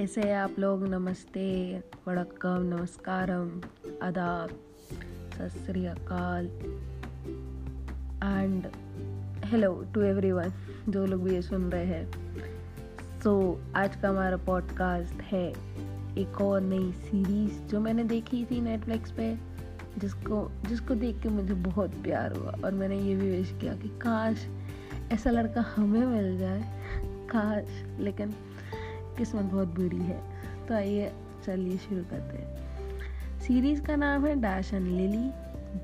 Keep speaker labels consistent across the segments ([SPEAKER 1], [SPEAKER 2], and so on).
[SPEAKER 1] कैसे हैं आप लोग नमस्ते वड़क्कम नमस्कारम आदाब सत अकाल एंड हेलो टू एवरीवन जो लोग भी ये सुन रहे हैं। सो so, आज का हमारा पॉडकास्ट है एक और नई सीरीज़ जो मैंने देखी थी नेटफ्लिक्स पे जिसको जिसको देख के मुझे बहुत प्यार हुआ और मैंने ये भी विश किया कि काश ऐसा लड़का हमें मिल जाए काश लेकिन किस्मत बहुत बुरी है। तो आइए चलिए शुरू करते हैं। सीरीज़ का नाम है डैश एंड लिली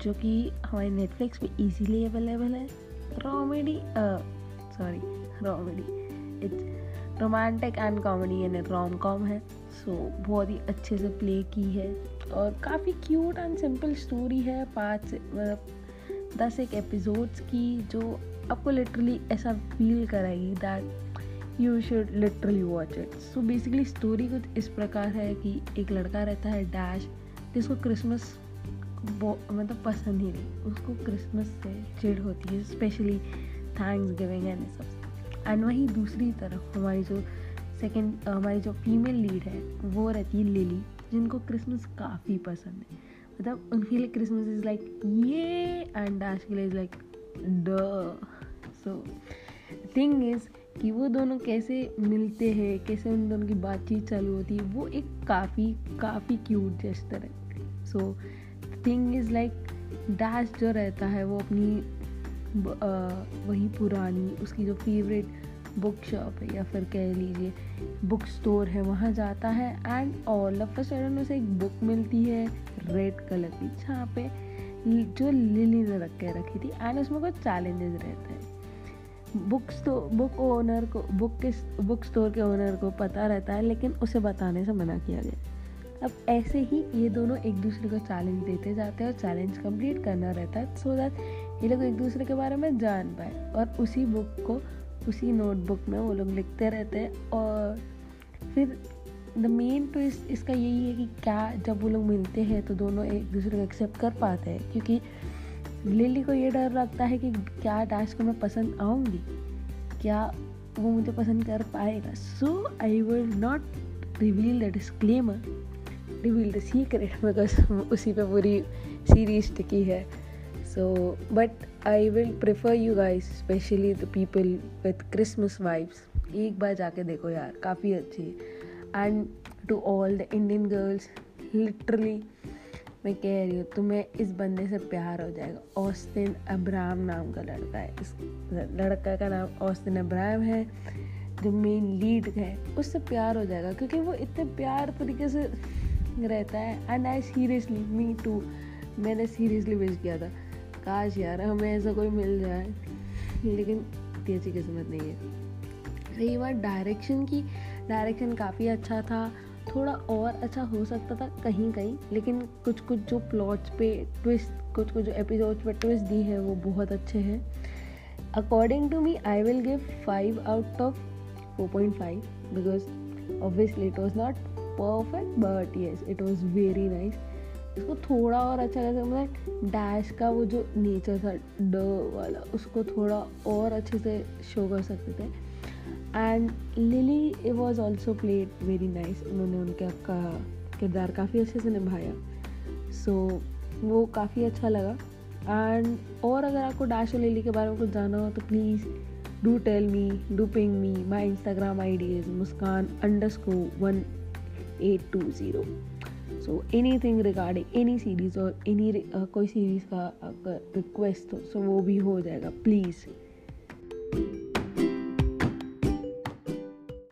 [SPEAKER 1] जो कि हमारे नेटफ्लिक्स पे इजीली अवेलेबल है। Comedy sorry comedy it's romantic and comedy यानी रोम कॉम है। सो so, बहुत ही अच्छे से प्ले की है। और काफ़ी क्यूट एंड सिंपल स्टोरी है। पाँच मतलब दस एक एपिसोड्स की जो आपको लिटरली ऐसा फील कराएगी that you should literally watch it so basically story कुछ इस प्रकार है कि एक लड़का रहता है डैश जिसको क्रिसमस मतलब पसंद ही नहीं। उसको क्रिसमस से चिड़ होती है स्पेशली थैंक्स गिविंग एंड सब एंड वहीं दूसरी तरफ़ हमारी जो सेकेंड हमारी जो फीमेल लीड है, वो रहती है लिली जिनको क्रिसमस काफ़ी पसंद है। मतलब उनके लिए क्रिसमस इज़ लाइक ये एंड डैश के लिए इज़ लाइक ड सो थिंग इज़ कि वो दोनों कैसे मिलते हैं कैसे उन दोनों की बातचीत चालू होती है वो एक काफ़ी काफ़ी क्यूट जेस्टर है so thing is like dash जो रहता है वो अपनी आ, वही पुरानी उसकी जो फेवरेट बुक शॉप है या फिर कह लीजिए बुक स्टोर है वहाँ जाता है and all of a sudden उसे एक बुक मिलती है रेड कलर की जहाँ पे जो लिली ने रख के रखी थी एंड उसमें कुछ चैलेंजेस रहते हैं। बुक स्टोर बुक ओनर को, बुक के, बुक स्टोर के ओनर को पता रहता है, लेकिन उसे बताने से मना किया गया। अब ऐसे ही ये दोनों एक दूसरे को चैलेंज देते जाते हैं और चैलेंज कंप्लीट करना रहता है सो दैट ये लोग एक दूसरे के बारे में जान पाए। और उसी बुक को, उसी नोटबुक में वो लोग लिखते रहते हैं और फिर द मेन ट्विस्ट इसका यही है कि क्या जब वो लोग मिलते हैं तो दोनों एक दूसरे को एक्सेप्ट कर पाते हैं, क्योंकि लिली को ये डर लगता है कि क्या डैश को मैं पसंद आऊँगी? क्या वो मुझे पसंद कर पाएगा? So I will not reveal the disclaimer reveal the secret because उसी पे पूरी सीरीज़ टिकी है. So but I will prefer you guys specially the people with Christmas vibes एक बार जाके देखो यार, काफ़ी अच्छी and to all the Indian girls literally मैं कह रही हूँ, तुम्हें इस बंदे से प्यार हो जाएगा। ऑस्टिन अब्राहम नाम का लड़का है। इस लड़का का नाम ऑस्टिन अब्राहम है। जो मेन लीड है, उससे प्यार हो जाएगा, क्योंकि वो इतने प्यार तरीके से रहता है। And I seriously me too मैंने सीरियसली विश किया था। काश यार, हमें ऐसा कोई मिल जाए। लेकिन इतनी अच्छी किस्मत नहीं है। रही बात डायरेक्शन की डायरेक्शन काफ़ी अच्छा था। थोड़ा और अच्छा हो सकता था कहीं कहीं, लेकिन कुछ कुछ जो प्लॉट्स पे ट्विस्ट कुछ कुछ जो एपिसोड्स पे ट्विस्ट दी है, वो बहुत अच्छे हैं। According to me I will give five out of four point five because obviously it was not perfect but yes it was very nice इसको थोड़ा और अच्छा लगा मतलब डैश का वो जो नेचर था ड वाला, उसको थोड़ा और अच्छे से शो कर सकते थे। And Lily was also played very nice उन्होंने उनका का किरदार काफ़ी अच्छे से निभाया। सो so, वो काफ़ी अच्छा लगा। एंड और अगर आपको डैश और लिली के बारे में कुछ जाना हो तो please do tell me do ping me my Instagram I D is Muskan underscore one eight two zero so anything regarding any series और एनी कोई सीरीज़ का रिक्वेस्ट हो सो वो भी हो जाएगा प्लीज़